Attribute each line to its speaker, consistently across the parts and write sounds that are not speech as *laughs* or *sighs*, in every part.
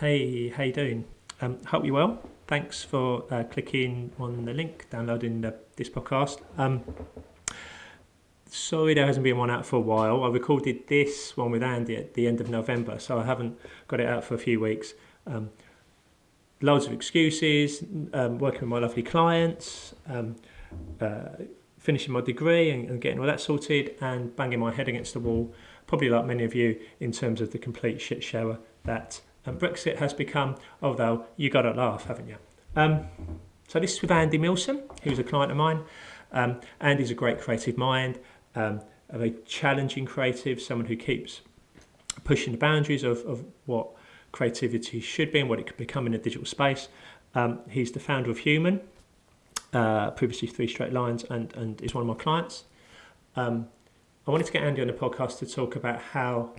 Speaker 1: Hey, how you doing? Um, hope you're well. Thanks for uh, clicking on the link, downloading the, this podcast. Um, sorry there hasn't been one out for a while. I recorded this one with Andy at the end of November, so I haven't got it out for a few weeks. Um, loads of excuses, um, working with my lovely clients, um, uh, finishing my degree and, and getting all that sorted, and banging my head against the wall, probably like many of you, in terms of the complete shit shower that um, Brexit has become. Although you got to laugh, haven't you? Um, so this is with Andy Milson, who's a client of mine. Um, Andy's a great creative mind, um, a very challenging creative, someone who keeps pushing the boundaries of, of what creativity should be and what it could become in a digital space. Um, he's the founder of Human, uh, previously Three Straight Lines, and, and is one of my clients. Um, I wanted to get Andy on the podcast to talk about how,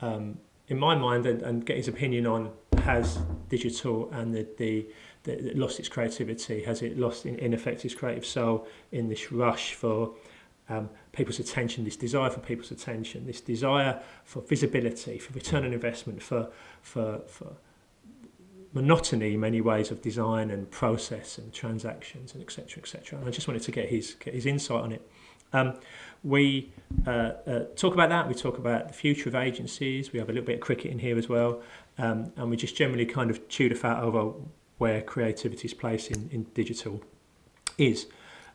Speaker 1: um, in my mind, and, and get his opinion on has digital and the, the, the, lost its creativity? Has it lost, in, in effect, its creative soul in this rush for um, people's attention, this desire for people's attention, this desire for visibility, for return on investment, for, for, for monotony in many ways of design and process and transactions and etc etc and I just wanted to get his get his insight on it um, we uh, uh, talk about that we talk about the future of agencies we have a little bit of cricket in here as well um, and we just generally kind of chew the fat over where creativity's place in, in digital is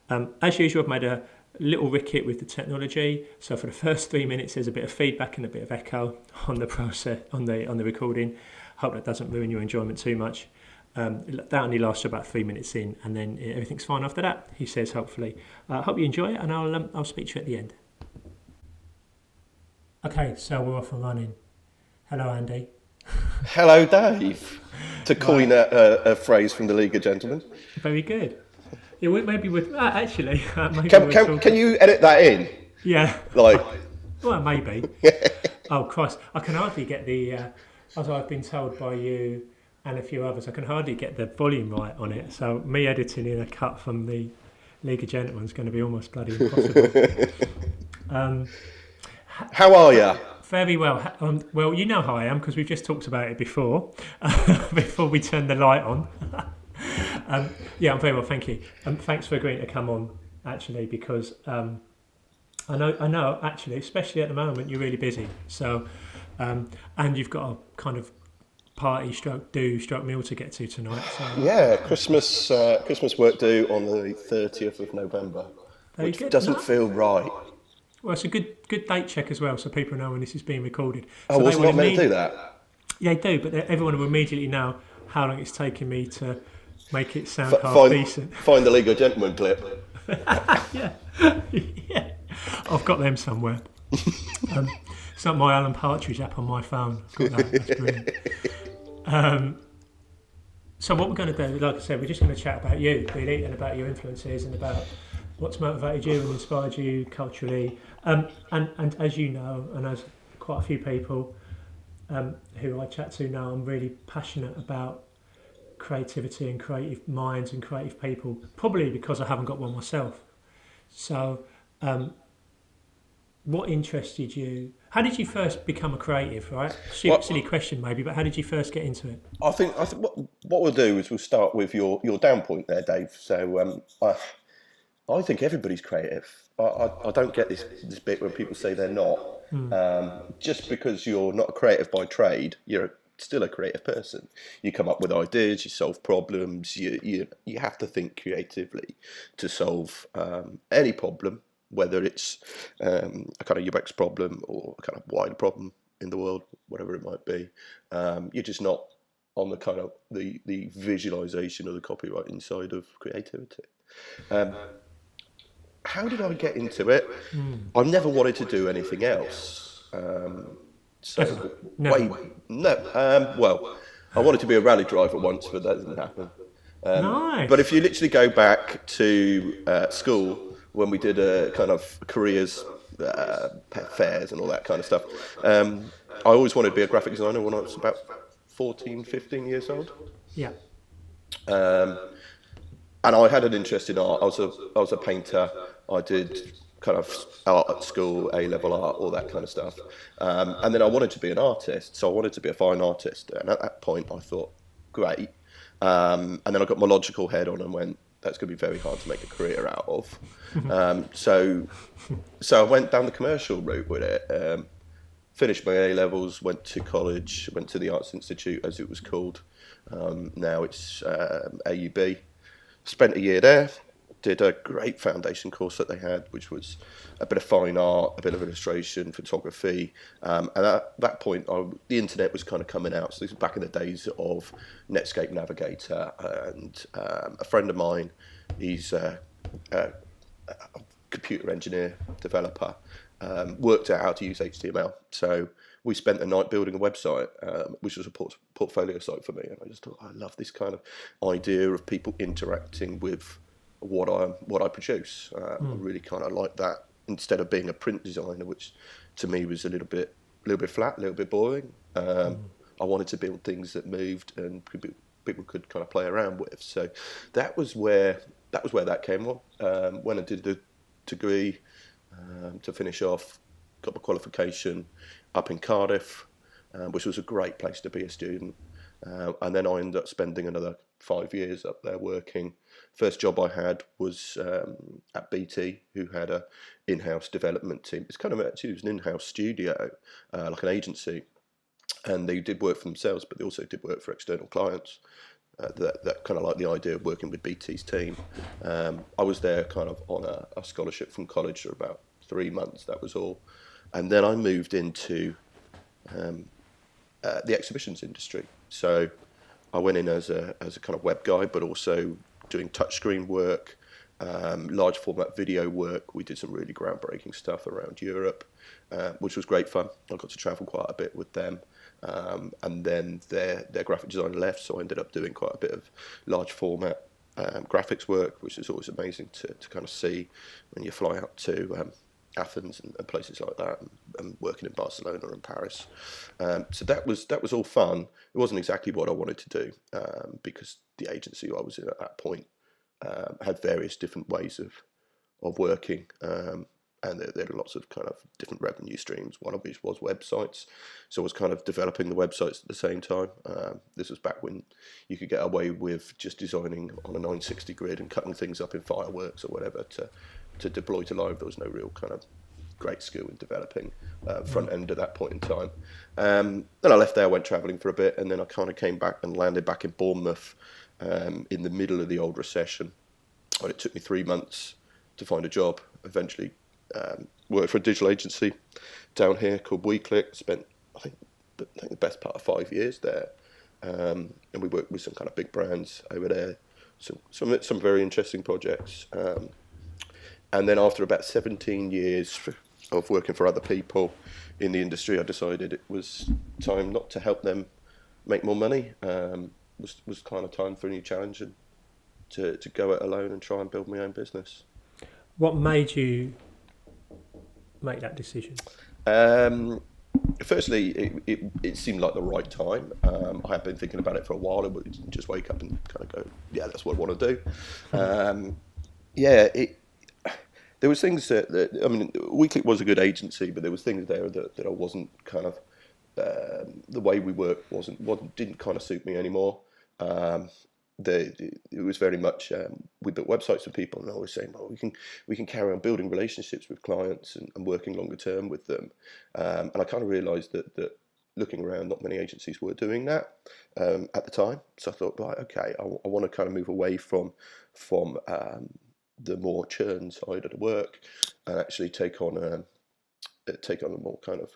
Speaker 1: um, as usual I've made a little ricket with the technology. So for the first three minutes, there's a bit of feedback and a bit of echo on the process on the on the recording. Hope that doesn't ruin your enjoyment too much. Um, that only lasts about three minutes in, and then everything's fine after that. He says, hopefully. I uh, hope you enjoy it, and I'll um, I'll speak to you at the end. Okay, so we're off and running. Hello, Andy. *laughs*
Speaker 2: Hello, Dave. To coin right. a, a, a phrase from the League of Gentlemen.
Speaker 1: Very good. Yeah, maybe with uh, actually. Uh, *laughs* maybe
Speaker 2: can, can, can you edit that in?
Speaker 1: Yeah.
Speaker 2: Like. *laughs*
Speaker 1: well, maybe. oh Christ! I can hardly get the. Uh, as I've been told by you and a few others, I can hardly get the volume right on it. So me editing in a cut from the League of Gentlemen is going to be almost bloody impossible. *laughs* um,
Speaker 2: how are you?
Speaker 1: Very well. Um, well, you know how I am because we've just talked about it before. *laughs* before we turn the light on. *laughs* um, yeah, I'm very well, thank you. And um, thanks for agreeing to come on, actually, because um, I know, I know, actually, especially at the moment, you're really busy. So, um, and you've got a kind of party stroke do stroke meal to get to tonight. So.
Speaker 2: Yeah, Christmas uh, Christmas work due on the 30th of November, which doesn't no. feel right.
Speaker 1: Well, it's a good good date check as well, so people know when this is being recorded.
Speaker 2: Oh, so wasn't not meant to do that?
Speaker 1: Yeah, they do, but everyone will immediately know how long it's taken me to make it sound F- half find, decent. *laughs*
Speaker 2: Find the legal gentleman clip.
Speaker 1: yeah, *laughs* yeah, I've got them somewhere. *laughs* Um, it's not my Alan Partridge app on my phone. Got that. That's brilliant. Um, so what we're going to do, like I said, we're just going to chat about you, really, and about your influences and about what's motivated you and inspired you culturally. Um, and, and as you know, and as quite a few people um, who I chat to now, I'm really passionate about creativity and creative minds and creative people, probably because I haven't got one myself. So, um, what interested you? How did you first become a creative? Right, well, silly question maybe, but how did you first get into it?
Speaker 2: I think I think what, what we'll do is we'll start with your your down point there, Dave. So, um, I I think everybody's creative. I, I, I don't get this this bit when people say they're not. Hmm. Um, just because you're not a creative by trade, you're still a creative person. You come up with ideas, you solve problems, you you, you have to think creatively to solve um, any problem, whether it's um, a kind of UX problem or a kind of wider problem in the world, whatever it might be. Um, you're just not on the kind of the, the visualization of the copywriting side of creativity. Um, how did I get into it? Mm. I've never wanted to do anything else. Um, so
Speaker 1: no.
Speaker 2: wait, no. Um, well, I wanted to be a rally driver once, but that didn't happen.
Speaker 1: Um, nice.
Speaker 2: But if you literally go back to uh, school when we did a kind of careers uh, fairs and all that kind of stuff, um, I always wanted to be a graphic designer when I was about 14, 15 years old.
Speaker 1: Yeah.
Speaker 2: Um, and I had an interest in art. I was a I was a painter. I did kind of art at school, A level art, all that kind of stuff. Um, and then I wanted to be an artist, so I wanted to be a fine artist. And at that point, I thought, great. Um, and then I got my logical head on and went, that's going to be very hard to make a career out of. um, so, so I went down the commercial route with it. Um, finished my A levels, went to college, went to the Arts Institute as it was called. Um, now it's um, AUB. Spent a year there, did a great foundation course that they had, which was a bit of fine art, a bit of illustration, photography. Um, and at that point, I, the internet was kind of coming out. So this was back in the days of Netscape Navigator. And um, a friend of mine, he's a, a, a computer engineer, developer, um, worked out how to use HTML. So we spent the night building a website, um, which was a port- portfolio site for me. And I just thought, I love this kind of idea of people interacting with what I what I produce. Um, mm. I hmm. really kind of like that instead of being a print designer, which to me was a little bit a little bit flat, a little bit boring. Um, mm. I wanted to build things that moved and people could kind of play around with. So that was where that was where that came on. Um, when I did the degree um, to finish off, got my qualification up in Cardiff, um, which was a great place to be a student. Uh, and then I ended up spending another five years up there working. First job I had was um, at BT, who had a in-house development team. It's kind of actually it was an in-house studio, uh, like an agency, and they did work for themselves, but they also did work for external clients. Uh, that, that kind of like the idea of working with BT's team. Um, I was there kind of on a, a scholarship from college for about three months. That was all, and then I moved into um, uh, the exhibitions industry. So I went in as a as a kind of web guy, but also doing touchscreen work, um, large format video work. We did some really groundbreaking stuff around Europe, uh, which was great fun. I got to travel quite a bit with them. Um, and then their their graphic designer left, so I ended up doing quite a bit of large format um, graphics work, which is always amazing to, to kind of see when you fly out to um, Athens and, and, places like that, and, and, working in Barcelona and Paris. Um, so that was that was all fun. It wasn't exactly what I wanted to do um, because the agency I was in at that point um, had various different ways of of working, um, and there, there are lots of kind of different revenue streams. One of which was websites, so I was kind of developing the websites at the same time. Um, this was back when you could get away with just designing on a 960 grid and cutting things up in fireworks or whatever to to deploy to live. There was no real kind of great skill in developing uh, front end at that point in time. Um, then I left there, went travelling for a bit, and then I kind of came back and landed back in Bournemouth um, in the middle of the old recession. And it took me three months to find a job. Eventually, um, worked for a digital agency down here called WeClick. Spent I think I think the best part of five years there, um, and we worked with some kind of big brands over there. Some some some very interesting projects. Um, and then after about 17 years of working for other people in the industry, I decided it was time not to help them make more money. Um, was was kind of time for a new challenge and to to go it alone and try and build my own business.
Speaker 1: What made you make that decision?
Speaker 2: Um, firstly, it, it, it, seemed like the right time. Um, I had been thinking about it for a while. I would just wake up and kind of go, "Yeah, that's what I want to do." *laughs* Um, yeah, it there was things that, that I mean, WeClick was a good agency, but there was things there that, that I wasn't kind of um, the way we worked wasn't wasn't didn't kind of suit me anymore. Um, it was very much um, we built websites for people, and I was saying, well, we can we can carry on building relationships with clients and, and working longer term with them. Um, and I kind of realised that that looking around, not many agencies were doing that um, at the time. So I thought, right, okay, I, I want to kind of move away from from um, the more churn side of the work and actually take on a uh, take on a more kind of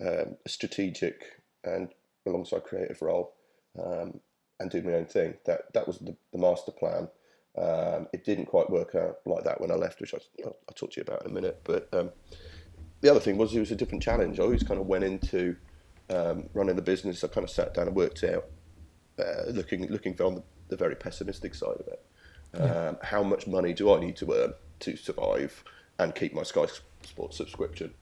Speaker 2: um, strategic and alongside creative role um, and do my own thing. That that was the, the master plan. Um, it didn't quite work out like that when I left, which I, will talk to you about in a minute. But um, the other thing was it was a different challenge. I always kind of went into um, running the business. I kind of sat down and worked out, uh, looking looking on the, the very pessimistic side of it. Yeah. Um, how much money do I need to earn to survive? And keep my Sky Sports subscription.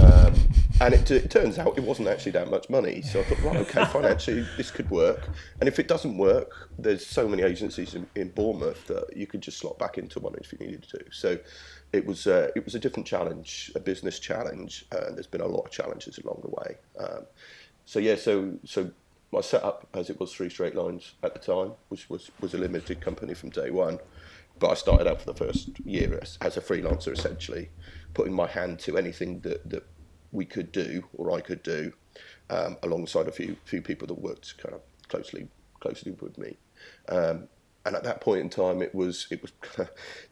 Speaker 2: Um, and it, it, turns out it wasn't actually that much money. So I thought, right, okay, financially this could work. And if it doesn't work, there's so many agencies in, in Bournemouth that you could just slot back into one if you needed to. So it was uh, it was a different challenge, a business challenge, and there's been a lot of challenges along the way. Um, so yeah, so so my setup, as it was three straight lines at the time, was was was a limited company from day one. But I started out for the first year as, as a freelancer, essentially, putting my hand to anything that, that we could do or I could do, um, alongside a few few people that worked kind of closely closely with me. Um, and at that point in time, it was it was *laughs*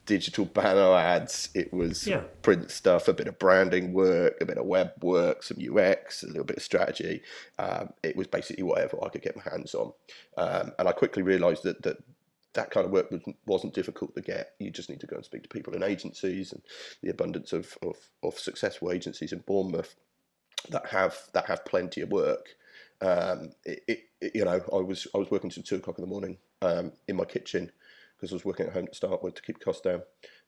Speaker 2: digital banner ads, it was yeah. print stuff, a bit of branding work, a bit of web work, some UX, a little bit of strategy. Um, it was basically whatever I could get my hands on, um, and I quickly realised that that that kind of work wasn't difficult to get. You just need to go and speak to people in agencies, and the abundance of, of, of successful agencies in Bournemouth that have that have plenty of work. Um, it, it, you know, I was I was working till two o'clock in the morning um, in my kitchen because I was working at home to start with to keep costs down.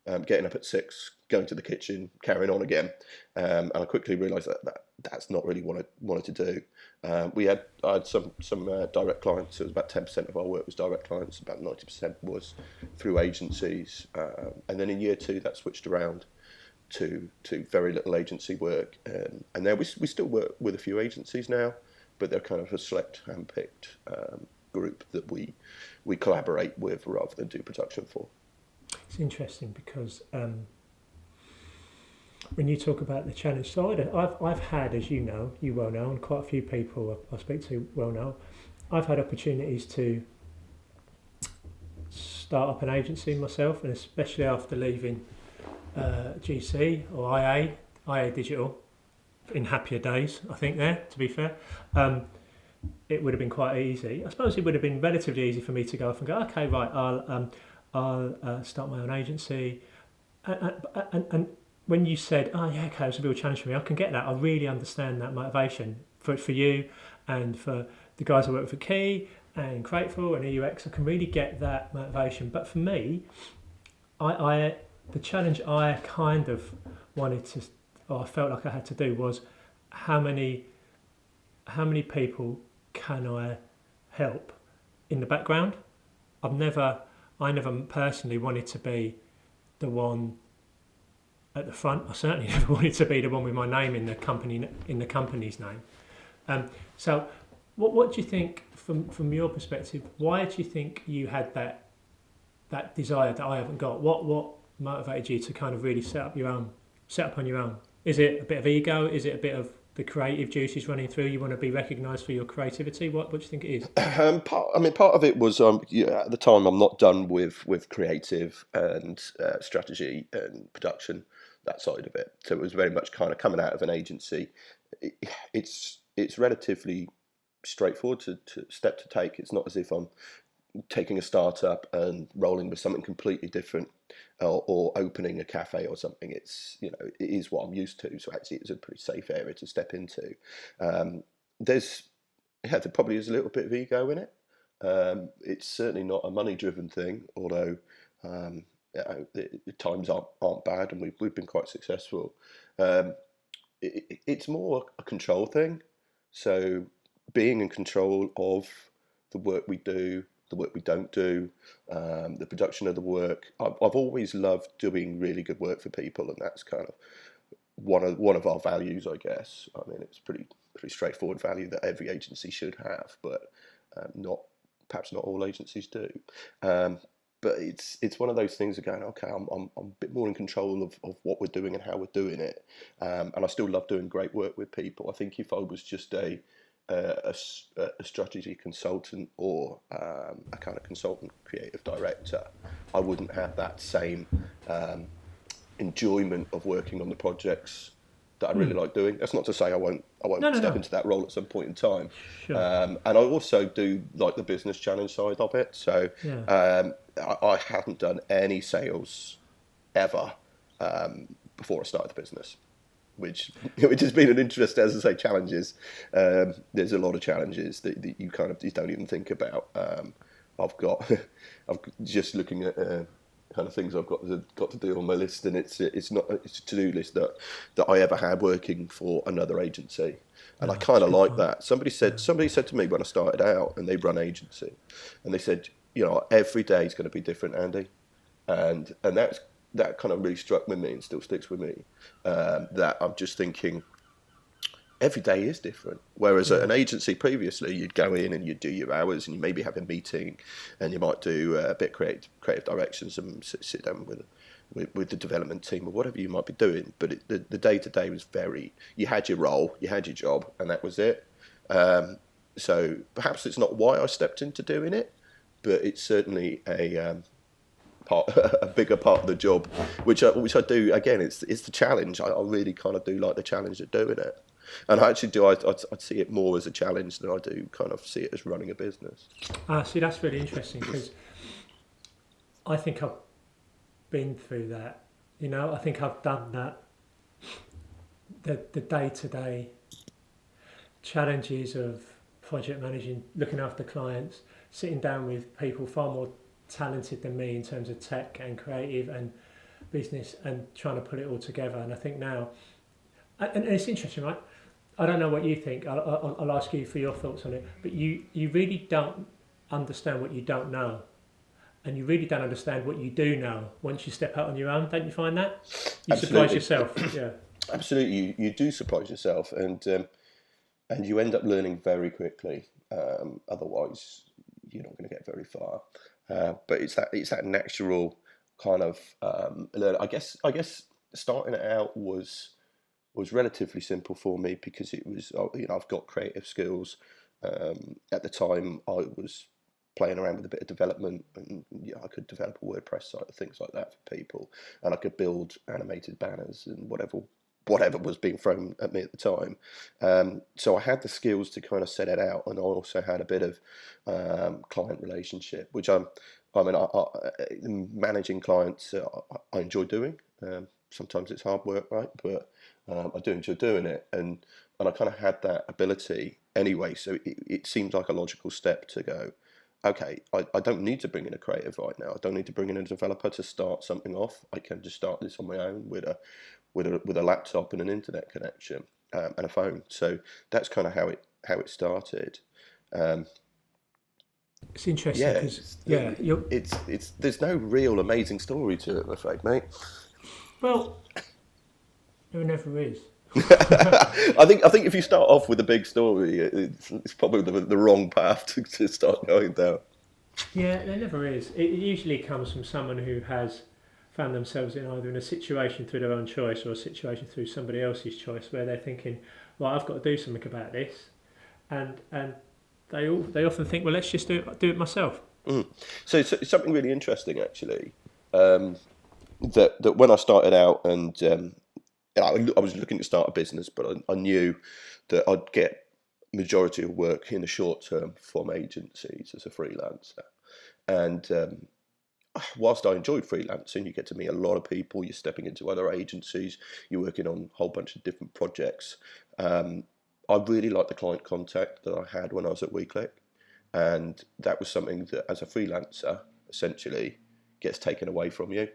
Speaker 2: Um, getting up at six, going to the kitchen, carrying on again, um, and I quickly realised that, that that's not really what I wanted to do. Um, we had I had some some uh, direct clients. So it was about ten percent of our work was direct clients. About ninety percent was through agencies, um, and then in year two that switched around to to very little agency work, um, and then we we still work with a few agencies now, but they're kind of a select handpicked um, group that we we collaborate with rather than do production for.
Speaker 1: It's interesting because um, when you talk about the challenge side, I've I've had, as you know, you well know, and quite a few people I speak to well know, I've had opportunities to start up an agency myself, and especially after leaving uh, GC or IA, IA Digital, in happier days, I think there. To be fair, um, it would have been quite easy. I suppose it would have been relatively easy for me to go off and go, okay, right, I'll um, I'll uh, start my own agency, and, and, and when you said, oh yeah, okay, it's a real challenge for me, I can get that. I really understand that motivation for for you and for the guys I work with for Key and Grateful and EUX. I can really get that motivation. But for me, I, I the challenge I kind of wanted to, or I felt like I had to do was how many how many people can I help in the background? I've never I never personally wanted to be the one at the front. I certainly *laughs* never wanted to be the one with my name in the company in the company's name. Um, so, what what do you think from from your perspective? Why do you think you had that that desire that I haven't got? What what motivated you to kind of really set up your own set up on your own? Is it a bit of ego? Is it a bit of the creative juices running through? You want to be recognised for your creativity. What, what do you think it is? *clears throat*
Speaker 2: Um, part, I mean, part of it was um, yeah, at the time I'm not done with with creative and uh, strategy and production that side of it. So it was very much kind of coming out of an agency. It, it's it's relatively straightforward to, to step to take. It's not as if I'm taking a startup and rolling with something completely different or, or, opening a cafe or something. It's you know it is what I'm used to. So actually, it's a pretty safe area to step into. Um, there's yeah, there probably is a little bit of ego in it. Um, it's certainly not a money driven thing, although um, the, the, times aren't, aren't bad and we've, we've been quite successful. Um, it, it's more a control thing. So being in control of the work we do, the work we don't do, um, the production of the work. I've, I've, always loved doing really good work for people, and that's kind of one of one of our values, I guess. I mean, it's pretty pretty straightforward value that every agency should have, but um, not perhaps not all agencies do. Um, but it's it's one of those things of going, okay, I'm, I'm, I'm, a bit more in control of, of what we're doing and how we're doing it. Um, and I still love doing great work with people. I think if I was just a, a, a, strategy consultant or um, a kind of consultant creative director, I wouldn't have that same um, enjoyment of working on the projects that I really mm. like doing. That's not to say I won't I won't no, no, step no. into that role at some point in time. Sure. Um, and I also do like the business challenge side of it. So yeah. um, I, I, haven't done any sales ever um, before I started the business. Which, *laughs* which has been an interest, as I say, challenges. Um, there's a lot of challenges that, that, you kind of you don't even think about. Um, I've got, *laughs* I'm just looking at uh, kind of things I've got to got to do on my list, and it's it's not it's a to do list that that I ever had working for another agency, and I kind of like that. Somebody said somebody said to me when I started out, and they run agency, and they said, you know, every day is going to be different, Andy, and and that's that kind of really struck with me and still sticks with me. Um, that I'm just thinking every day is different. Whereas at an agency previously, you'd go in and you'd do your hours and you maybe have a meeting and you might do a bit of creative, creative directions and sit, sit down with, with, with the development team or whatever you might be doing. But it, the, the day-to-day was very, you had your role, you had your job and that was it. Um, so perhaps it's not why I stepped into doing it, but it's certainly a... Um, part, *laughs* a bigger part of the job, which I, which I do. Again, it's it's the challenge. I, I really kind of do like the challenge of doing it. And I actually do. I, I'd, see it more as a challenge than I do kind of see it as running a business.
Speaker 1: Ah, see, that's really interesting because I think I've been through that. You know, I think I've done that. The the day to day challenges of project managing, looking after clients, sitting down with people far more talented than me in terms of tech and creative and business and trying to put it all together. And I think now, and it's interesting, right? I don't know what you think. I'll, I'll, I'll ask you for your thoughts on it. But you, you really don't understand what you don't know. And you really don't understand what you do know once you step out on your own. Don't you find that? You Absolutely. surprise yourself. Yeah.
Speaker 2: Absolutely. You, you do surprise yourself. And, um, and you end up learning very quickly. Um, otherwise, you're not going to get very far. Uh, but it's that it's that natural kind of um, I guess I guess starting it out was was relatively simple for me because it was uh, you know I've got creative skills. Um, at the time, I was playing around with a bit of development, and yeah, I could develop a WordPress site, things like that for people, and I could build animated banners and whatever whatever was being thrown at me at the time. Um, so I had the skills to kind of set it out, and I also had a bit of um, client relationship, which I'm. I mean, I, I, managing clients, uh, I, I enjoy doing. Um, sometimes it's hard work, right? But um, I do enjoy doing it, and and I kind of had that ability anyway. So it, it seems like a logical step to go. Okay, I, I don't need to bring in a creative right now. I don't need to bring in a developer to start something off. I can just start this on my own with a with a with a laptop and an internet connection um, and a phone. So that's kind of how it how it started. Um,
Speaker 1: it's interesting. Yeah, it's, yeah,
Speaker 2: it's it's there's no real amazing story to it, I'm afraid, mate.
Speaker 1: Well, there never is. *laughs*
Speaker 2: I think I think if you start off with a big story, it's, it's probably the, the wrong path to, to start going down.
Speaker 1: Yeah, there never is. It usually comes from someone who has found themselves in either in a situation through their own choice or a situation through somebody else's choice where they're thinking, "Well, I've got to do something about this," and and they all they often think, "Well, let's just do it, do it myself."
Speaker 2: Mm. So, so something really interesting actually. Um, that that when I started out and um, I, I was looking to start a business, but I, I knew that I'd get majority of work in the short term from agencies as a freelancer. And um, whilst I enjoyed freelancing, you get to meet a lot of people, you're stepping into other agencies, you're working on a whole bunch of different projects. Um, I really liked the client contact that I had when I was at WeClick. And that was something that, as a freelancer, essentially gets taken away from you.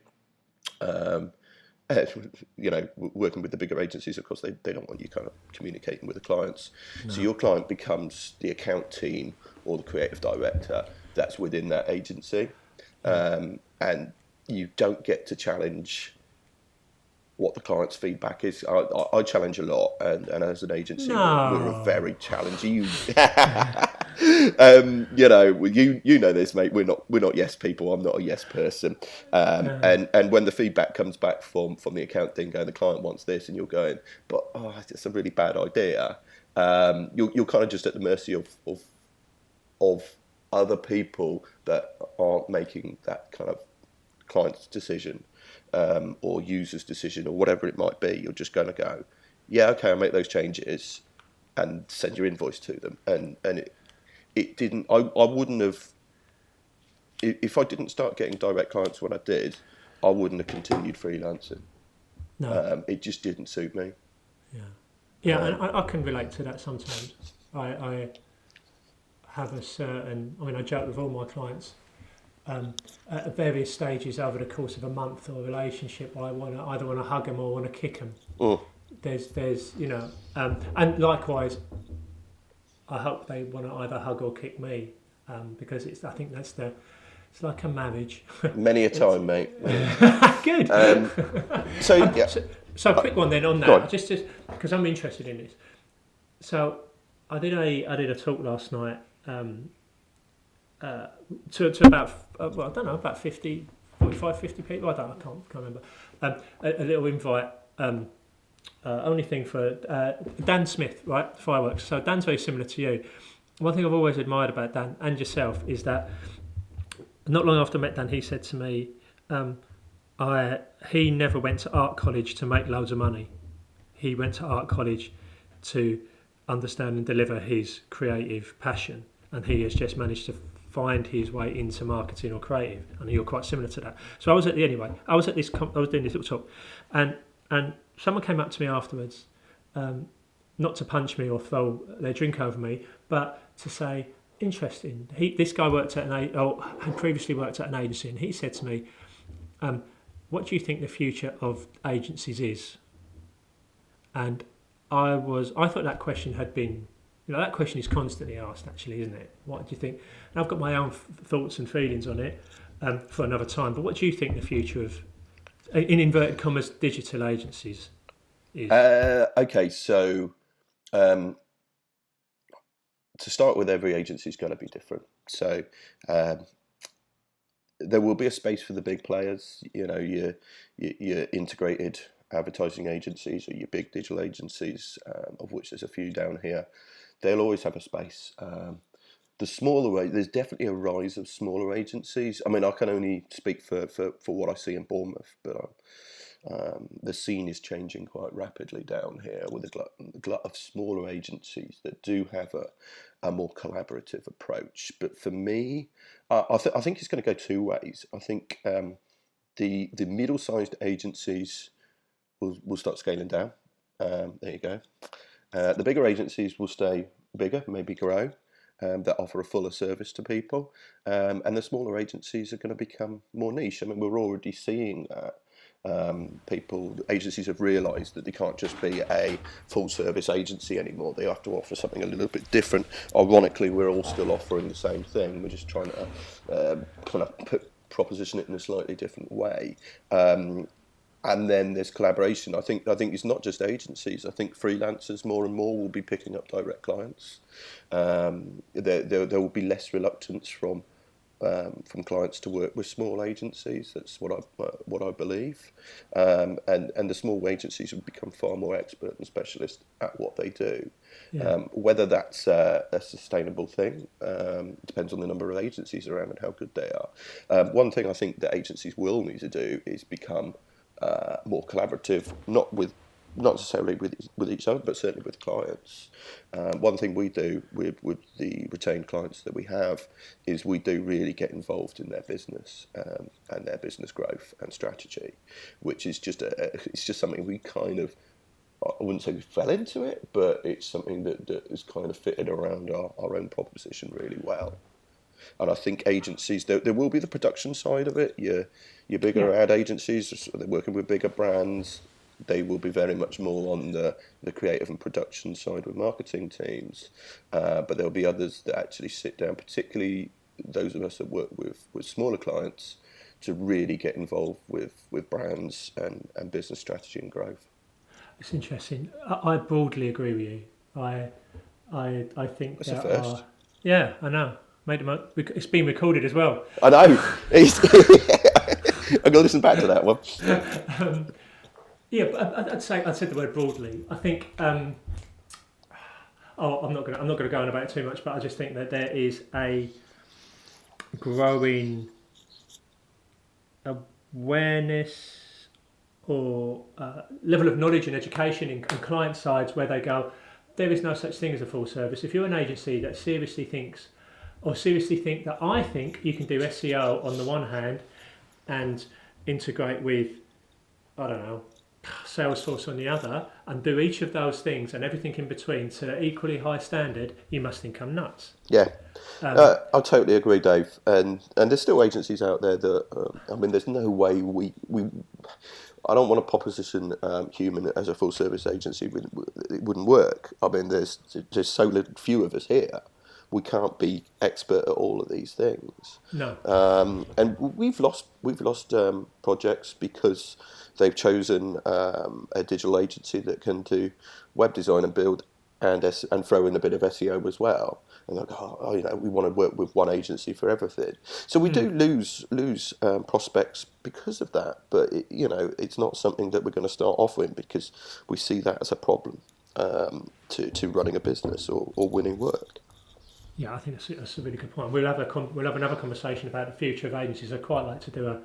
Speaker 2: Um, you know, working with the bigger agencies, of course, they, they don't want you kind of communicating with the clients. No. So your client becomes the account team or the creative director that's within that agency. Um, and you don't get to challenge what the client's feedback is. I, I, I challenge a lot, and, and as an agency, no. we're, we're, very challenging. *laughs* *laughs* um, you know, you you know this, mate. We're not we're not yes people. I'm not a yes person. Um, no. And and when the feedback comes back from from the account thing, going the client wants this, and you're going, but oh, it's a really bad idea. Um, you're you're kind of just at the mercy of of of other people that aren't making that kind of client's decision um, or user's decision or whatever it might be. You're just going to go, yeah, okay, I'll make those changes and send your invoice to them. And and it, it didn't. I, I wouldn't have. If I didn't start getting direct clients when I did, I wouldn't have continued freelancing. No, um, it just didn't suit me.
Speaker 1: Yeah, yeah, um, and I, I, can relate to that sometimes. I, I have a certain. I mean, I joke with all my clients. um, at various stages over the course of a month or a relationship, I want to either want to hug them or want to kick them.
Speaker 2: Mm.
Speaker 1: There's, there's, you know, um, and likewise, I hope they want to either hug or kick me um, because it's. I think that's the. It's like a marriage. *laughs*
Speaker 2: Many a time, mate. *laughs*
Speaker 1: Good.
Speaker 2: Um, *laughs* so yeah,
Speaker 1: So, so a quick one then on that,
Speaker 2: on.
Speaker 1: just because I'm interested in this. So I did a I did a talk last night um, uh, to to about uh, well I don't know about 50, 45, 50 people. I don't I can't, can't remember. Um, a, a little invite. Uh, only thing for uh, Dan Smith, right? Fireworks. So Dan's very similar to you. One thing I've always admired about Dan and yourself is that not long after I met Dan, he said to me, um, I, he never went to art college to make loads of money. He went to art college to understand and deliver his creative passion, and he has just managed to find his way into marketing or creative. And you're quite similar to that. So I was at the anyway. I was at this. I was doing this little talk, and and someone came up to me afterwards, um, not to punch me or throw their drink over me, but to say, interesting. He, this guy worked at an or had previously worked at an agency, and he said to me, um, "What do you think the future of agencies is?" And I was, I thought that question had been, you know, that question is constantly asked, actually, isn't it? What do you think? And I've got my own f- thoughts and feelings on it um, for another time. But what do you think the future of, in inverted commas, digital agencies is?
Speaker 2: Uh, okay, so um, to start with, every agency is going to be different. So um, there will be a space for the big players. You know, your your, your integrated advertising agencies or your big digital agencies, um, of which there's a few down here. They'll always have a space. Um, the smaller, there's definitely a rise of smaller agencies. I mean, I can only speak for, for, for what I see in Bournemouth, but um, um, the scene is changing quite rapidly down here with a glut, glut of smaller agencies that do have a, a more collaborative approach. But for me, uh, I, th- I think it's going to go two ways. I think um, the the middle sized agencies will, will start scaling down. Um, there you go. Uh, the bigger agencies will stay bigger, maybe grow, um, that offer a fuller service to people. Um, and the smaller agencies are going to become more niche. I mean, we're already seeing that. Um, people, agencies have realised that they can't just be a full service agency anymore. They have to offer something a little bit different. Ironically, we're all still offering the same thing. We're just trying to um kind of put, proposition it in a slightly different way. Um, and then there's collaboration. I think I think it's not just agencies. I think freelancers more and more will be picking up direct clients. Um, there, there there will be less reluctance from um, from clients to work with small agencies. That's what I uh, what I believe. Um, and and the small agencies will become far more expert and specialist at what they do.
Speaker 1: Yeah.
Speaker 2: Um, whether that's uh, a sustainable thing um, depends on the number of agencies around and how good they are. Um, one thing I think that agencies will need to do is become uh, more collaborative, not with not necessarily with with each other, but certainly with clients. Um, one thing we do with with the retained clients that we have is we do really get involved in their business um, and their business growth and strategy, which is just a, it's just something we kind of I wouldn't say we fell into it, but it's something that, that is kind of fitted around our, our own proposition really well. And I think agencies, there, there will be the production side of it. Your, your bigger
Speaker 1: Yeah.
Speaker 2: ad agencies, they're working with bigger brands. They will be very much more on the, the creative and production side with marketing teams. Uh, but there'll be others that actually sit down, particularly those of us that work with, with smaller clients, to really get involved with, with brands and, and business strategy and growth.
Speaker 1: It's interesting. I, I broadly agree with you. I, I, I think
Speaker 2: That's
Speaker 1: there are- yeah, I know. Made it. mo- It's been recorded as well.
Speaker 2: I know. *laughs* *laughs* I'm to listen back to that one. *laughs*
Speaker 1: Um, yeah, but I'd say I'd said the word broadly. I think. Um, oh, I'm not going. to I'm not going to go on about it too much, but I just think that there is a growing awareness or uh, level of knowledge and education in, in client sides where they go, there is no such thing as a full service. If you're an agency that seriously thinks, or seriously think that I think you can do SEO on the one hand and integrate with, I don't know, Salesforce on the other, and do each of those things and everything in between to equally high standard, you must think I'm nuts.
Speaker 2: Yeah,
Speaker 1: Um,
Speaker 2: uh, I totally agree, Dave. And and there's still agencies out there that um, I mean, there's no way we we. I don't want to proposition um, human as a full service agency. It wouldn't- work. I mean, there's there's so few of us here. We can't be expert at all of these things.
Speaker 1: No.
Speaker 2: Um, and we've lost we've lost um, projects because they've chosen um, a digital agency that can do web design and build and and throw in a bit of SEO as well. And like, oh, oh, you know, we want to work with one agency for everything. So we do lose lose um, prospects because of that. But it, you know, it's not something that we're going to start off with because we see that as a problem um, to to running a business or, or winning work.
Speaker 1: Yeah, I think that's, that's a really good point. We'll have a con we'll have another conversation about the future of agencies. I'd quite like to do a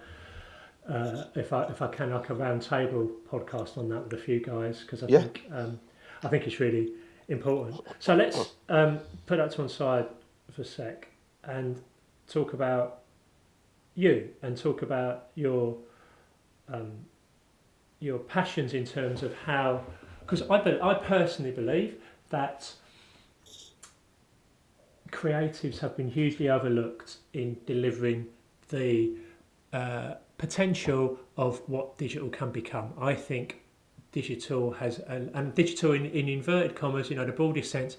Speaker 1: uh, if I if I can like a round table podcast on that with a few guys because I
Speaker 2: Yeah.
Speaker 1: think um, I think it's really important. So let's um, put that to one side for a sec and talk about you and talk about your um, your passions in terms of how because I be, I personally believe that creatives have been hugely overlooked in delivering the uh, potential of what digital can become. I think digital has, and digital in, in inverted commas, you know, the broadest sense,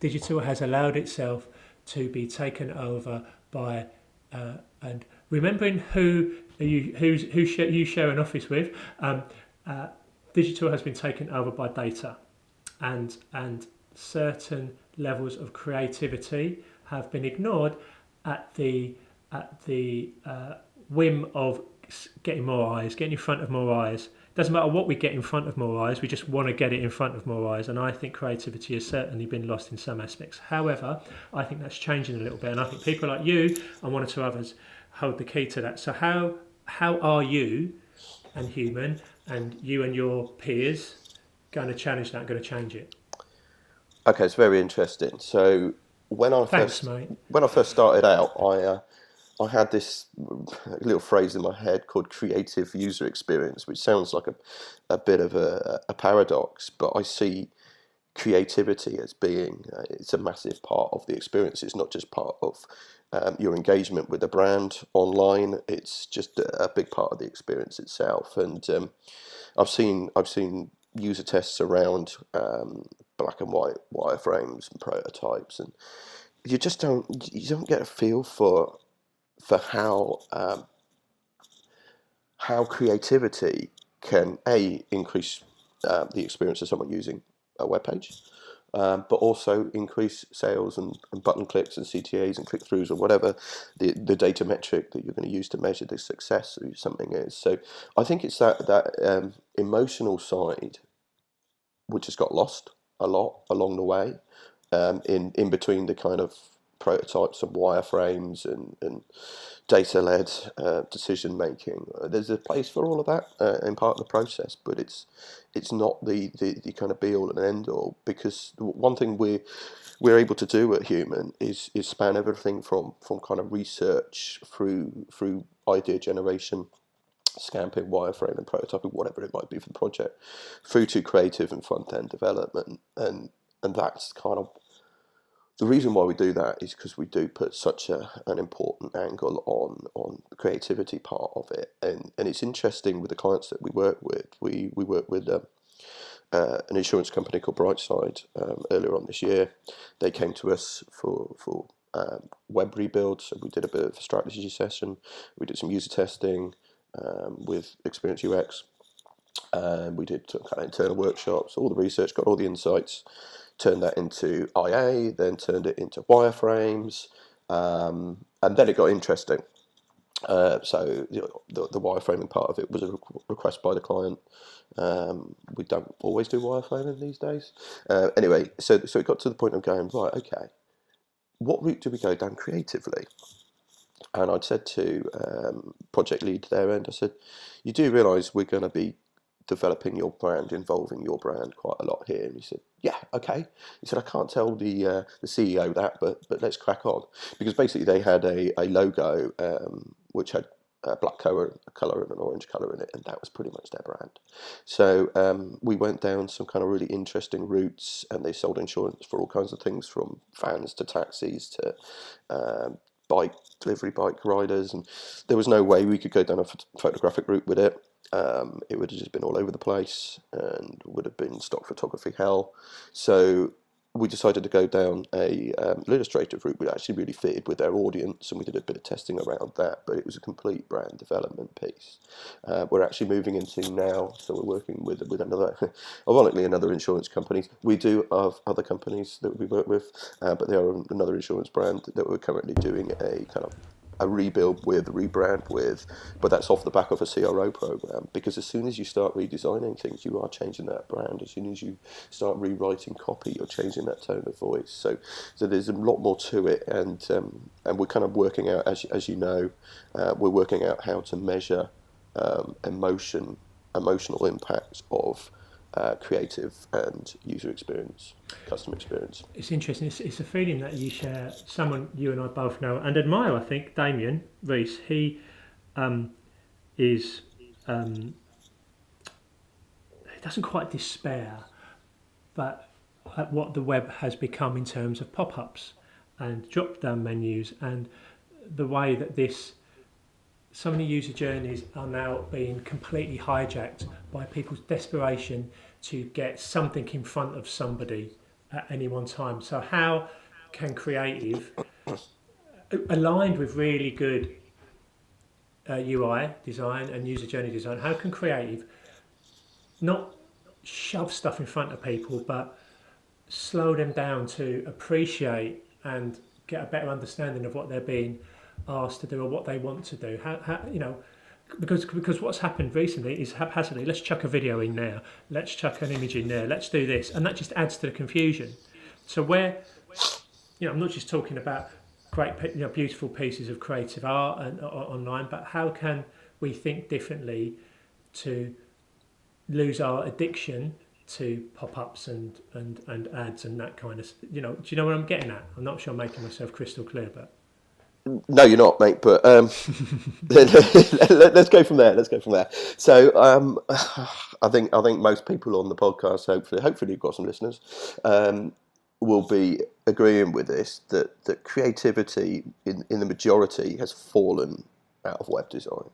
Speaker 1: digital has allowed itself to be taken over by, uh, and remembering who you who's, who sh- you share an office with, um, uh, digital has been taken over by data, and and certain levels of creativity have been ignored at the at the uh, whim of getting more eyes, getting in front of more eyes. Doesn't matter what we get in front of more eyes, we just want to get it in front of more eyes. And I think creativity has certainly been lost in some aspects. However, I think that's changing a little bit, and I think people like you and one or two others hold the key to that. So how how are you and human and you and your peers going to challenge that? Going to change it?
Speaker 2: Okay, it's very interesting. So when I
Speaker 1: Thanks,
Speaker 2: first
Speaker 1: mate.
Speaker 2: when I first started out, I uh, I had this *laughs* little phrase in my head called creative user experience, which sounds like a, a bit of a, a paradox, but I see creativity as being uh, it's a massive part of the experience. It's not just part of um, your engagement with the brand online. It's just a, a big part of the experience itself. And um, I've seen I've seen user tests around um, black and white wireframes and prototypes, and you just don't you don't get a feel for for how um, how creativity can a increase uh, the experience of someone using a web page, um, but also increase sales and, and button clicks and CTAs and click throughs or whatever the, the data metric that you're going to use to measure the success of something is. So I think it's that that um, emotional side which has got lost a lot along the way um, in in between the kind of prototypes and wireframes and, and data led uh, decision making. Uh, there's a place for all of that uh, in part of the process, but it's it's not the, the, the kind of be all and end all because one thing we we're able to do at Human is is span everything from from kind of research through through idea generation scamping, wireframing, prototyping, whatever it might be for the project, through to creative and front end development, and and that's kind of the reason why we do that is because we do put such a, an important angle on on the creativity part of it, and and it's interesting with the clients that we work with. We we work with. Um, uh, an insurance company called Brightside um, earlier on this year. They came to us for for um, web rebuild, so we did a bit of a strategy session. We did some user testing um, with Experience UX. Um, we did kind of internal workshops, all the research, got all the insights, turned that into IA, then turned it into wireframes, um, and then it got interesting. Uh, so the, the wireframing part of it was a requ- request by the client. Um, we don't always do wireframing these days. Uh, anyway, so so it got to the point of going right. Okay, what route do we go down creatively? And I'd said to um, project lead there, and I said, "You do realise we're going to be developing your brand, involving your brand quite a lot here." And he said, "Yeah, okay." He said, "I can't tell the uh, the CEO that, but but let's crack on," because basically they had a a logo um, which had a black color, a color and an orange color in it, and that was pretty much their brand. So um, we went down some kind of really interesting routes, and they sold insurance for all kinds of things, from fans to taxis to um, bike delivery bike riders, and there was no way we could go down a ph- photographic route with it. Um, it would have just been all over the place and would have been stock photography hell. So we decided to go down a um, illustrative route, which actually really fitted with their audience, and we did a bit of testing around that. But it was a complete brand development piece. Uh, we're actually moving into now, so we're working with with another, *laughs* ironically, another insurance company. We do have other companies that we work with, uh, but they are another insurance brand that we're currently doing a kind of a rebuild with, rebrand with, but that's off the back of a CRO program. Because as soon as you start redesigning things, you are changing that brand. As soon as you start rewriting copy, you're changing that tone of voice. So, so there's a lot more to it, and um, and we're kind of working out, as as you know, uh, we're working out how to measure um, emotion, emotional impacts of uh, creative and user experience, customer experience.
Speaker 1: It's interesting. It's, it's a feeling that you share. Someone you and I both know and admire. I think Damien Rees. He um, is. Um, he doesn't quite despair, but at what the web has become in terms of pop-ups and drop-down menus and the way that this so many user journeys are now being completely hijacked by people's desperation to get something in front of somebody at any one time. So, how can creative, aligned with really good uh, UI design and user journey design, how can creative not shove stuff in front of people, but slow them down to appreciate and get a better understanding of what they're being asked to do or what they want to do. How, how you know, because because what's happened recently is haphazardly. Let's chuck a video in there. Let's chuck an image in there. Let's do this, and that just adds to the confusion. So where, you know, I'm not just talking about great, you know, beautiful pieces of creative art and, uh, online, but how can we think differently to lose our addiction to pop-ups and, and, and ads and that kind of you know do you know what I'm getting at I'm not sure I'm making myself crystal clear but
Speaker 2: no, you're not, mate. But um, *laughs* *laughs* let's go from there. Let's go from there. So um, *sighs* I think I think most people on the podcast, hopefully, hopefully you've got some listeners, um, will be agreeing with this that that creativity in in the majority has fallen out of web design.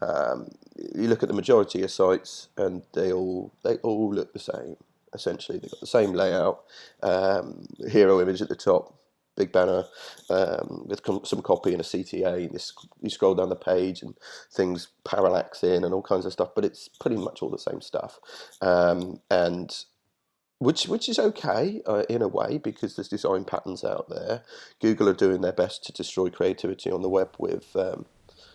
Speaker 2: Um, you look at the majority of sites, and they all they all look the same. Essentially, they've got the same layout, um, hero image at the top, big banner um, with some copy and a CTA. And this, you scroll down the page and things parallax in and all kinds of stuff, but it's pretty much all the same stuff. Um, and which which is okay uh, in a way because there's design patterns out there. Google are doing their best to destroy creativity on the web with um,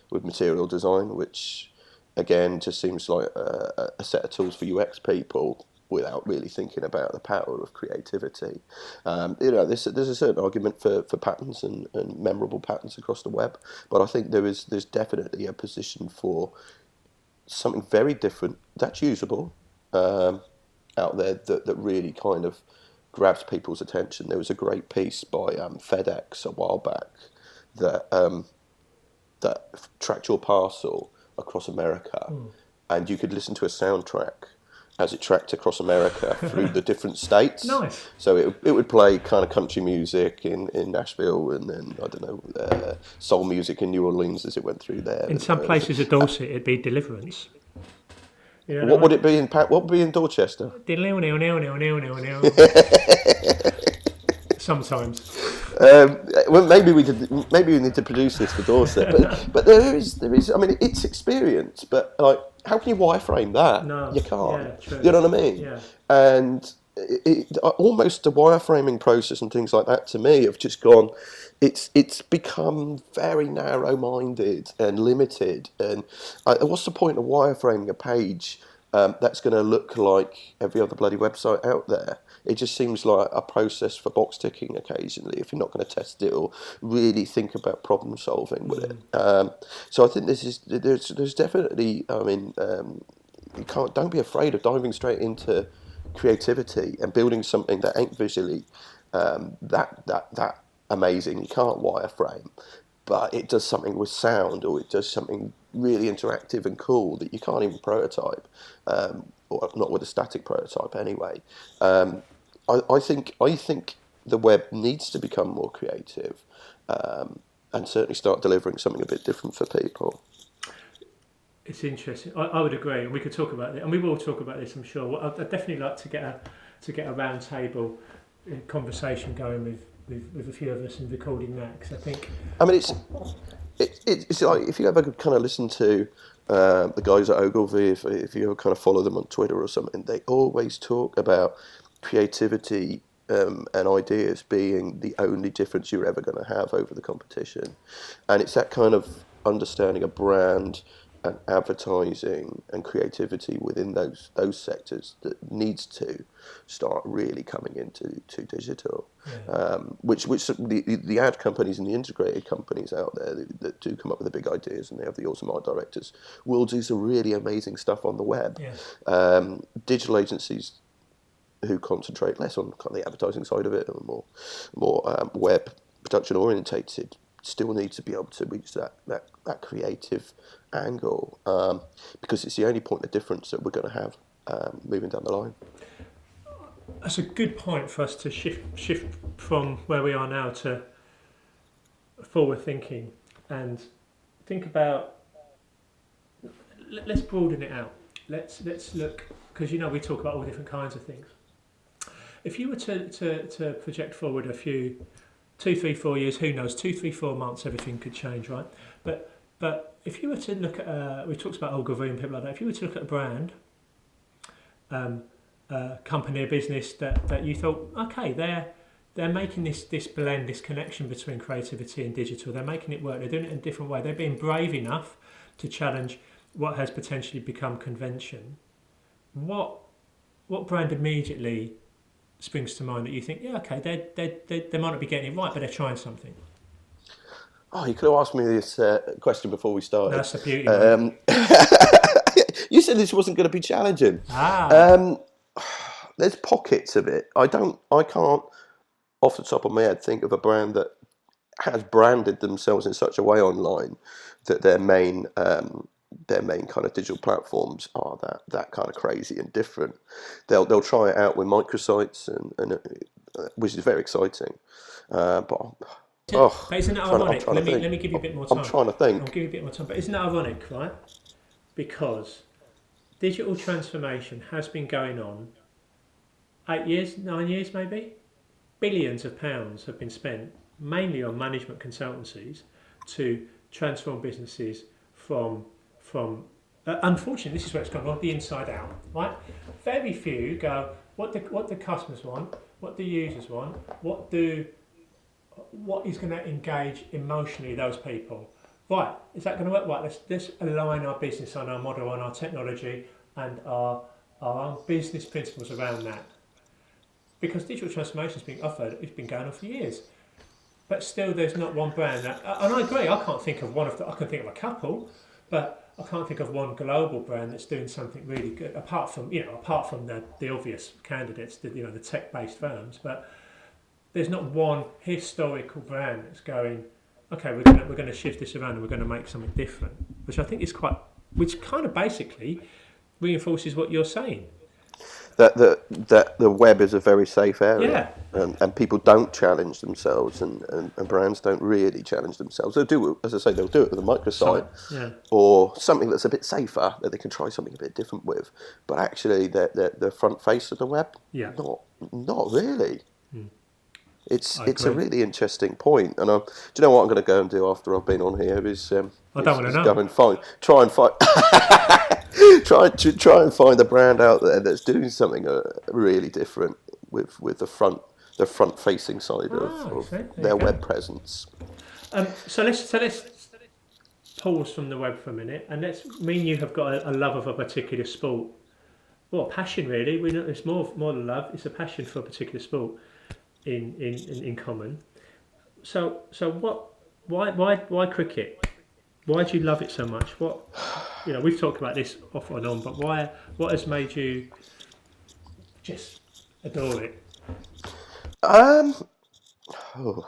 Speaker 2: with material design, which again just seems like a, a set of tools for UX people without really thinking about the power of creativity. Um, you know, there's, there's a certain argument for, for patterns and, and memorable patterns across the web, but I think there is there's definitely a position for something very different that's usable um, out there that, that really kind of grabs people's attention. There was a great piece by um, FedEx a while back that um, that tracked your parcel across America, mm. and you could listen to a soundtrack as it tracked across America through the different states. *laughs*
Speaker 1: Nice.
Speaker 2: So it, it would play kind of country music in, in Nashville and then, I don't know, uh, soul music in New Orleans as it went through there.
Speaker 1: In some uh, places of Dorset, it'd be Deliverance.
Speaker 2: You know what would it be in what would be in Dorchester? *laughs*
Speaker 1: Sometimes.
Speaker 2: Um, well, maybe we did. Maybe we need to produce this for Dorset, but, *laughs* but there is there is. I mean, it's experience, but like how can you wireframe that?
Speaker 1: No,
Speaker 2: you can't.
Speaker 1: Yeah,
Speaker 2: you know what I mean?
Speaker 1: Yeah.
Speaker 2: And it, it, almost the wireframing process and things like that to me have just gone. It's it's become very narrow-minded and limited. And uh, what's the point of wireframing a page um, that's going to look like every other bloody website out there? It just seems like a process for box ticking occasionally if you're not going to test it or really think about problem solving with mm. it. Um, so I think this is there's there's definitely I mean um, you can't don't be afraid of diving straight into creativity and building something that ain't visually um, that that that amazing. You can't wireframe, but it does something with sound or it does something really interactive and cool that you can't even prototype, um, or not with a static prototype anyway. Um, I, I, think I think the web needs to become more creative um, and certainly start delivering something a bit different for people.
Speaker 1: It's interesting. I, I would agree, and we could talk about it, and we will talk about this. I'm sure. I'd, I'd definitely like to get a to get a round table uh, conversation going with, with, with a few of us and recording that because I think.
Speaker 2: I mean, it's it, it's like if you ever kind of listen to uh, the guys at Ogilvy, if, if you ever kind of follow them on Twitter or something, they always talk about creativity um, and ideas being the only difference you're ever going to have over the competition. And it's that kind of understanding a brand and advertising and creativity within those those sectors that needs to start really coming into to digital, yeah. um, which which the, the ad companies and the integrated companies out there that, that, do come up with the big ideas and they have the awesome art directors will do some really amazing stuff on the web.
Speaker 1: Yeah.
Speaker 2: Um, digital agencies who concentrate less on kind of the advertising side of it and more more um, web production orientated still need to be able to reach that that, that creative angle um, because it's the only point of difference that we're going to have um, moving down the line.
Speaker 1: That's a good point for us to shift shift from where we are now to forward thinking and think about. Let's broaden it out. Let's let's look because you know we talk about all different kinds of things. If you were to, to, to project forward a few two, three, four years, who knows, two, three, four months, everything could change, right? But but if you were to look at, uh, we talked about Ogilvy and people like that, if you were to look at a brand, um, a company, a business that, that you thought, okay, they're they're making this this blend, this connection between creativity and digital. They're making it work. They're doing it in a different way. They're being brave enough to challenge what has potentially become convention. What what brand immediately springs to mind that you think, yeah, okay, they they they they might not be getting it right, but they're trying something?
Speaker 2: Oh, you could have asked me this uh, question before we started.
Speaker 1: That's the beauty.
Speaker 2: Um, *laughs* you said this wasn't going to be challenging.
Speaker 1: Ah.
Speaker 2: Um, there's pockets of it. I don't. I can't, off the top of my head, think of a brand that has branded themselves in such a way online that their main um, their main kind of digital platforms are that that kind of crazy and different. They'll they'll try it out with microsites and, and uh, which is very exciting. Uh, but
Speaker 1: oh, but isn't that ironic? To, let me let me give you a bit more time.
Speaker 2: I'm trying to think.
Speaker 1: I'll give you a bit more time. But isn't that ironic, right? Because digital transformation has been going on eight years, nine years, maybe. Billions of pounds have been spent mainly on management consultancies to transform businesses from from uh, unfortunately, this is where it's gone wrong, the inside out, right? Very few go, what the, what the customers want, what the users want, what do, what is going to engage emotionally those people. Right, is that going to work? Right, let's, let's align our business on our model, on our technology, and our, our business principles around that. Because digital transformation has been offered, it's been going on for years. But still, there's not one brand. That, and I agree, I can't think of one of the, I can think of a couple, but I can't think of one global brand that's doing something really good apart from you know apart from the, the obvious candidates, the, you know the tech-based firms. But there's not one historical brand that's going, okay, we're going we're going to shift this around and we're going to make something different, which I think is quite, which kind of basically reinforces what you're saying
Speaker 2: that the that the web is a very safe area,
Speaker 1: yeah.
Speaker 2: and, and people don't challenge themselves, and, and, and, brands don't really challenge themselves. They'll do as I say, they'll do it with a microsite
Speaker 1: yeah.
Speaker 2: or something that's a bit safer that they can try something a bit different with. But actually, the the, the front face of the web,
Speaker 1: yeah.
Speaker 2: not not really. It's I it's agree. a really interesting point, and um, do you know what I'm going to go and do after I've been on here? Is um,
Speaker 1: I don't want to know.
Speaker 2: Go and find, try and find. *laughs* try to try and find a brand out there that's doing something uh, really different with with the front the front facing side of, ah, of their web presence.
Speaker 1: Um, so let's so let's pause from the web for a minute, and let's me and you have got a, a love of a particular sport. Well, passion really. We know it's more more than love. It's a passion for a particular sport in in, in, in common. So so what? Why why why cricket? Why do you love it so much? What you know, we've talked about this off and on, but why? What has made you just adore it?
Speaker 2: Um, oh,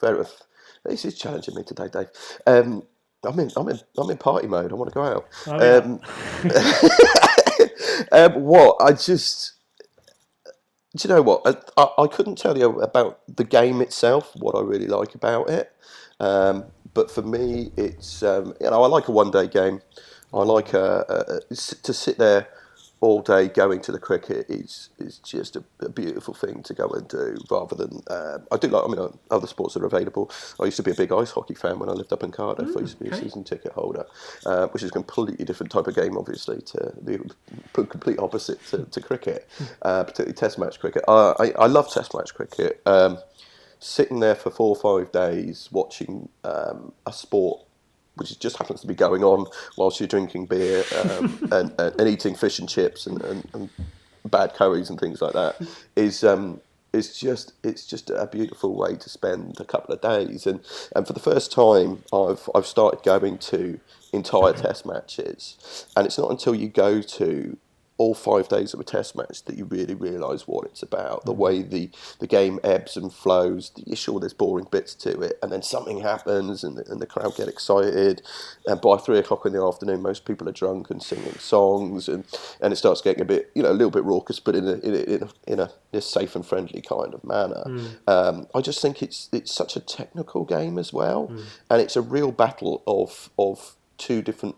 Speaker 2: very, this is challenging me today, Dave. Um, I'm in, I'm in, I'm in party mode. I want to go out.
Speaker 1: Oh, yeah.
Speaker 2: Um, *laughs* um, what I just, do you know what? I, I, I couldn't tell you about the game itself. What I really like about it, um, but for me, it's um, you know I like a one-day game. I like a, a, a, to sit there all day going to the cricket is is just a, a beautiful thing to go and do rather than um, I do like I mean uh, other sports that are available. I used to be a big ice hockey fan when I lived up in Cardiff. I used to be a season ticket holder uh, which is a completely different type of game obviously to the complete opposite to, to cricket uh, particularly test match cricket. I, I, I love test match cricket. Um, sitting there for four or five days watching um, a sport which just happens to be going on whilst you're drinking beer um, *laughs* and, and, and eating fish and chips and, and, bad curries and things like that, is um, is just it's just a beautiful way to spend a couple of days. And and for the first time, I've I've started going to entire test matches, and it's not until you go to all five days of a test match that you really realise what it's about. The way the, the game ebbs and flows. You're sure there's boring bits to it, and then something happens, and the, and the crowd get excited. And by three o'clock in the afternoon, most people are drunk and singing songs, and, and it starts getting a bit, you know, a little bit raucous, but in a in a, in a, in a, in a safe and friendly kind of manner. Um, I just think it's it's such a technical game as well, and it's a real battle of of two different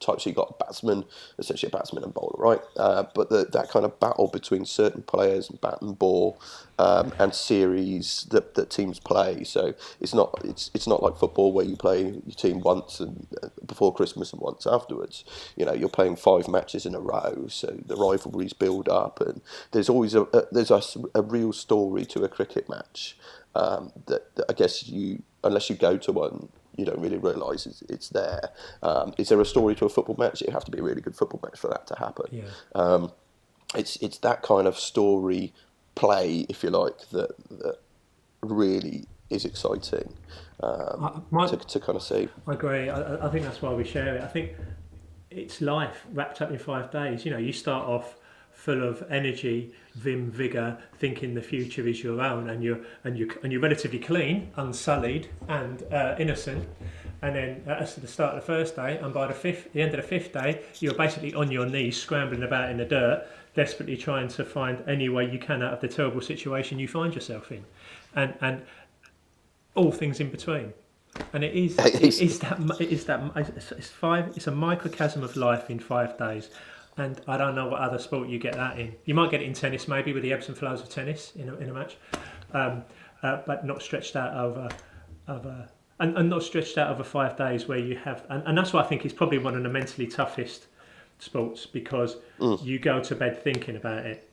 Speaker 2: types. You've got a batsman, essentially a batsman and bowler, right? Uh, but the, that kind of battle between certain players and bat and ball um, and series that, that teams play. So it's not it's it's not like football where you play your team once and uh, before Christmas and once afterwards. You know, you're playing five matches in a row, so the rivalries build up, and there's always a, a there's a, a real story to a cricket match. Um, that, that I guess you, unless you go to one, you don't really realise it's, it's there. Um, is there a story to a football match? It have to be a really good football match for that to happen.
Speaker 1: Yeah.
Speaker 2: Um, it's it's that kind of story play, if you like, that that really is exciting um,
Speaker 1: I- my-
Speaker 2: to, to kind of see.
Speaker 1: I agree. I, I- I think that's why we share it. I think it's life wrapped up in five days. You know, you start off full of energy, vim, vigor, thinking the future is your own, and you're and you and you're relatively clean, unsullied, and uh, innocent. And then that's the start of the first day, and by the fifth, the end of the fifth day, you're basically on your knees, scrambling about in the dirt, desperately trying to find any way you can out of the terrible situation you find yourself in, and and all things in between. And it is, it is that, it is that, it's five, it's a microcosm of life in five days. And I don't know what other sport you get that in. You might get it in tennis, maybe with the ebbs and flows of tennis in a, in a match, um, uh, but not stretched out over, over and, and not stretched out over five days where you have. And, and that's why I think it's probably one of the mentally toughest sports because you go to bed thinking about it,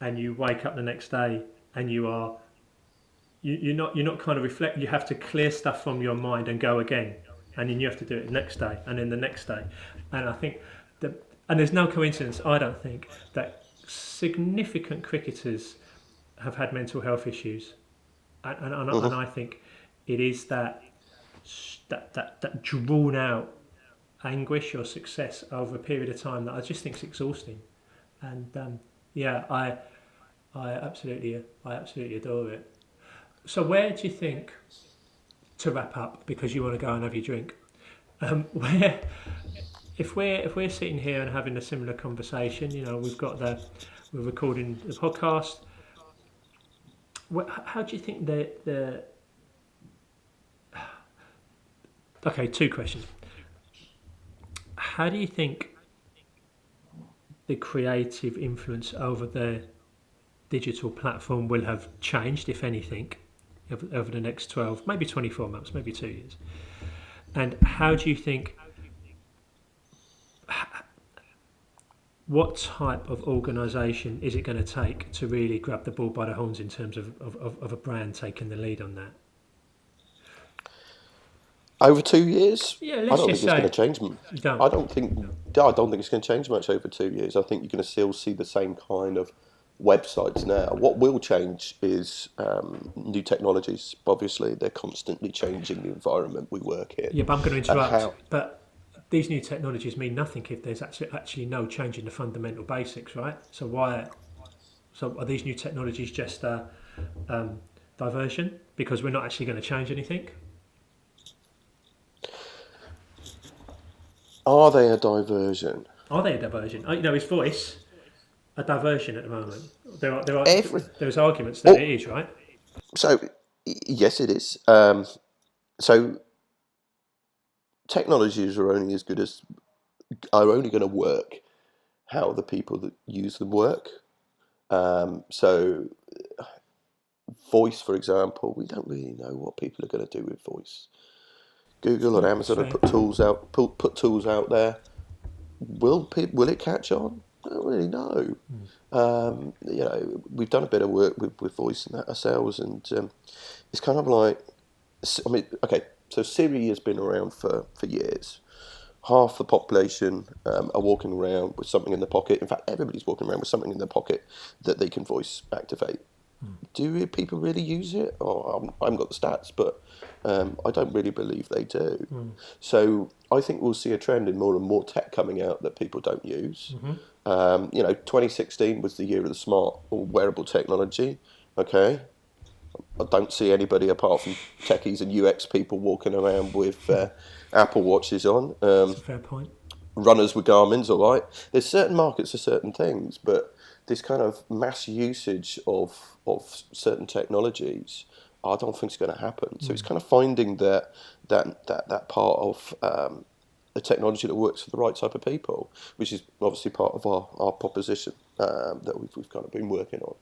Speaker 1: and you wake up the next day and you are you, you're not you're not kind of reflect you have to clear stuff from your mind and go again and then you have to do it the next day and then the next day and i think that and there's no coincidence i don't think that significant cricketers have had mental health issues. And, and, and, and i think it is that that, that that drawn out anguish or success over a period of time that i just think is exhausting. And um, yeah i i absolutely i absolutely adore it. So where do you think, to wrap up, because you want to go and have your drink, um, *laughs* where, if we're if we're sitting here and having a similar conversation, you know, we've got the, we're recording the podcast. How do you think the the *sighs* okay two questions how do you think the creative influence over the digital platform will have changed if anything over the next 12 maybe 24 months maybe two years and how do you think what type of organisation is it going to take to really grab the bull by the horns in terms of, of, of, a brand taking the lead on that
Speaker 2: Over two years,
Speaker 1: Yeah,
Speaker 2: I
Speaker 1: let's
Speaker 2: don't think it's going to change.
Speaker 1: don't.
Speaker 2: I don't think. I don't think it's going to change much over two years. I think you're going to still see the same kind of websites now. What will change is um, new technologies. Obviously, they're constantly changing the environment we work in.
Speaker 1: Yeah, but I'm going to interrupt.
Speaker 2: how-
Speaker 1: But these new technologies mean nothing if there's actually, actually no change in the fundamental basics, right? So why? So are these new technologies just a um, diversion because we're not actually going to change anything?
Speaker 2: Are they a diversion?
Speaker 1: Are they a diversion? Uh, you know, his voice a diversion at the moment. There are there are
Speaker 2: Every...
Speaker 1: there's arguments that
Speaker 2: oh.
Speaker 1: it is right.
Speaker 2: So yes, it is. Um, so technologies are only as good as are only going to work how the people that use them work. Um, so, voice, for example, we don't really know what people are going to do with voice. Google and Amazon have put tools out put, put tools out there. Will pe- will it catch on? I don't really know. Um, you know, we've done a bit of work with, with voice and that ourselves, and um, it's kind of like, I mean, okay, so Siri has been around for, for years. Half the population um, are walking around with something in their pocket. In fact, everybody's walking around with something in their pocket that they can voice activate. Do people really use it? Oh, I haven't got the stats, but um, I don't really believe they do. So I think we'll see a trend in more and more tech coming out that people don't use. Um, you know, 2016 was the year of the smart or wearable technology. Okay, I don't see anybody apart from techies and UX people walking around with uh, Apple watches on. Um,
Speaker 1: Fair point.
Speaker 2: runners with Garmin's, all right. There's certain markets for certain things, but this kind of mass usage of of certain technologies, I don't think it's going to happen. So it's kind of finding that that that that part of um, the technology that works for the right type of people, which is obviously part of our, our proposition um, that we've, we've kind of been working on.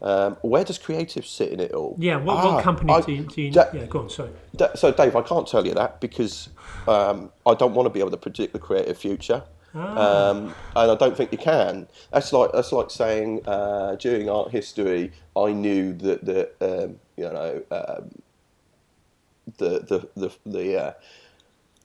Speaker 2: Um, where does creative sit in it all?
Speaker 1: Yeah. What,
Speaker 2: Ah,
Speaker 1: what company
Speaker 2: I-
Speaker 1: do you, do you
Speaker 2: that-
Speaker 1: Yeah, go on. Sorry.
Speaker 2: Da- so, Dave, I can't tell you that because um, I don't want to be able to predict the creative future, um, and I don't think you can. That's like that's like saying uh, during art history, I knew that the um, you know um, the the the, the uh,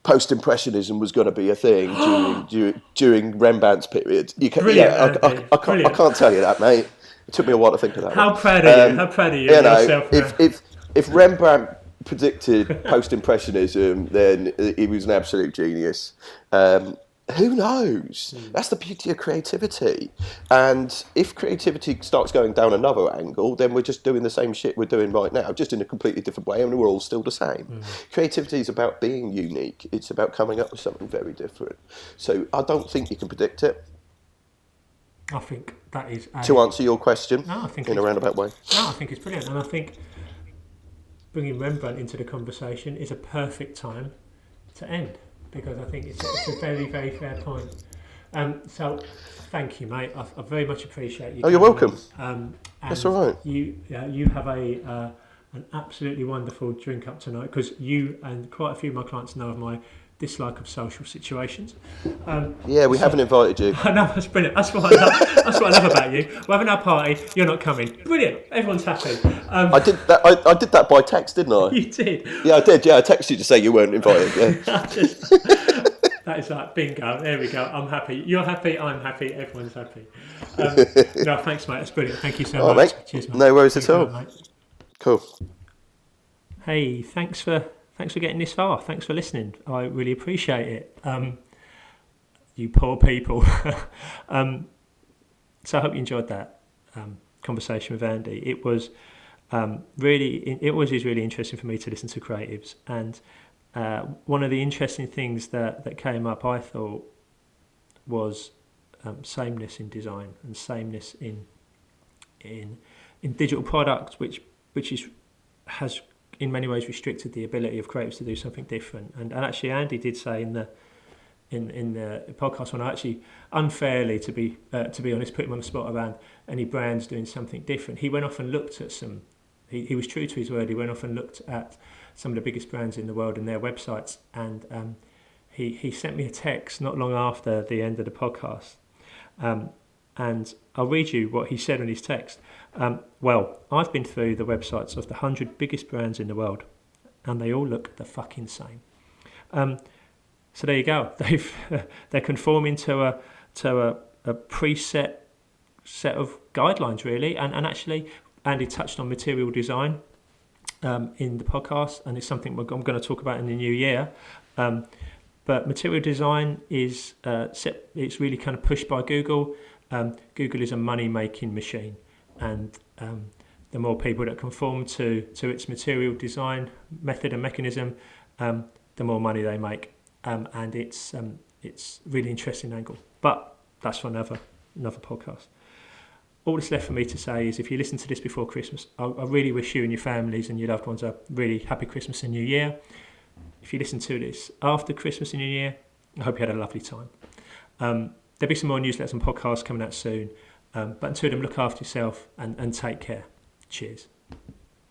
Speaker 2: post impressionism was going to be a thing *gasps* during, during during Rembrandt's period. You can,
Speaker 1: Brilliant,
Speaker 2: yeah, I, I, I, can't, I can't tell you that, mate. It took me a while to think of that.
Speaker 1: How
Speaker 2: one.
Speaker 1: proud are you?
Speaker 2: Um,
Speaker 1: How proud are you,
Speaker 2: you know,
Speaker 1: yourself?
Speaker 2: if, if if Rembrandt predicted post-impressionism, then he was an absolute genius. Um, who knows?
Speaker 1: Hmm.
Speaker 2: That's the beauty of creativity. And if creativity starts going down another angle, then we're just doing the same shit we're doing right now, just in a completely different way, and we're all still the same.
Speaker 1: Hmm.
Speaker 2: Creativity is about being unique. It's about coming up with something very different. So I don't think you can predict it.
Speaker 1: I think that is a,
Speaker 2: To answer your question
Speaker 1: No, I think
Speaker 2: in a roundabout way.
Speaker 1: No, I think it's brilliant, and I think bringing Rembrandt into the conversation is a perfect time to end because I think it's, it's a very, very fair point. Um, so, thank you, mate. I, I very much appreciate you.
Speaker 2: Oh, you're welcome.
Speaker 1: Um,
Speaker 2: That's all right.
Speaker 1: You, uh, you have a uh, an absolutely wonderful drink up tonight because you and quite a few of my clients know of my dislike of social situations. Um,
Speaker 2: Yeah, we haven't invited you. *laughs*
Speaker 1: I know that's brilliant. That's what I love. that's what I love about you. We're having our party. You're not coming. Brilliant. Everyone's happy. Um,
Speaker 2: I did that. I, I did that by text, didn't I? *laughs*
Speaker 1: you did.
Speaker 2: Yeah, I did. Yeah, I texted you to say you weren't invited. Yeah. *laughs*
Speaker 1: Just- that is like bingo. There we go. I'm happy. You're happy. I'm happy. Everyone's happy. Um, no, thanks, mate. That's brilliant. Thank you so
Speaker 2: All
Speaker 1: much.
Speaker 2: right.
Speaker 1: Cheers, mate.
Speaker 2: No worries
Speaker 1: Thanks
Speaker 2: at all.
Speaker 1: mate.
Speaker 2: Cool.
Speaker 1: Hey, thanks for thanks for getting this far. Thanks for listening. I really appreciate it. Um, you poor people. *laughs* um, so I hope you enjoyed that um, conversation with Andy. It was um, really it always is really interesting for me to listen to creatives, and uh, one of the interesting things that that came up, I thought, was um, sameness in design and sameness in in in digital products, which which is has in many ways restricted the ability of creatives to do something different. And, and actually, Andy did say in the in in the podcast when I actually unfairly, to be uh, to be honest, put him on the spot around any brands doing something different. He went off and looked at some. He, he was true to his word. He went off and looked at some of the biggest brands in the world and their websites. And um, he he sent me a text not long after the end of the podcast. Um, and I'll read you what he said in his text. Um, well, I've been through the websites of the 100 biggest brands in the world, and they all look the fucking same. Um, so there you go. *laughs* They've they're conforming to a to a, a preset set of guidelines, really. And, and actually, Andy touched on material design um, in the podcast, and it's something I'm going to talk about in the new year. Um, but material design is uh, set, it's really kind of pushed by Google. Um, Google is a money making machine, and um, the more people that conform to, to its material design method and mechanism, um, the more money they make. Um, and it's um, it's really interesting angle. But that's for another another podcast. All that's left for me to say is if you listen to this before Christmas, I, I really wish you and your families and your loved ones a really happy Christmas and New Year. If you listen to this after Christmas and New Year, I hope you had a lovely time. There'll be some more newsletters and podcasts coming out soon. Um, but until then, look after yourself and, and take care. Cheers.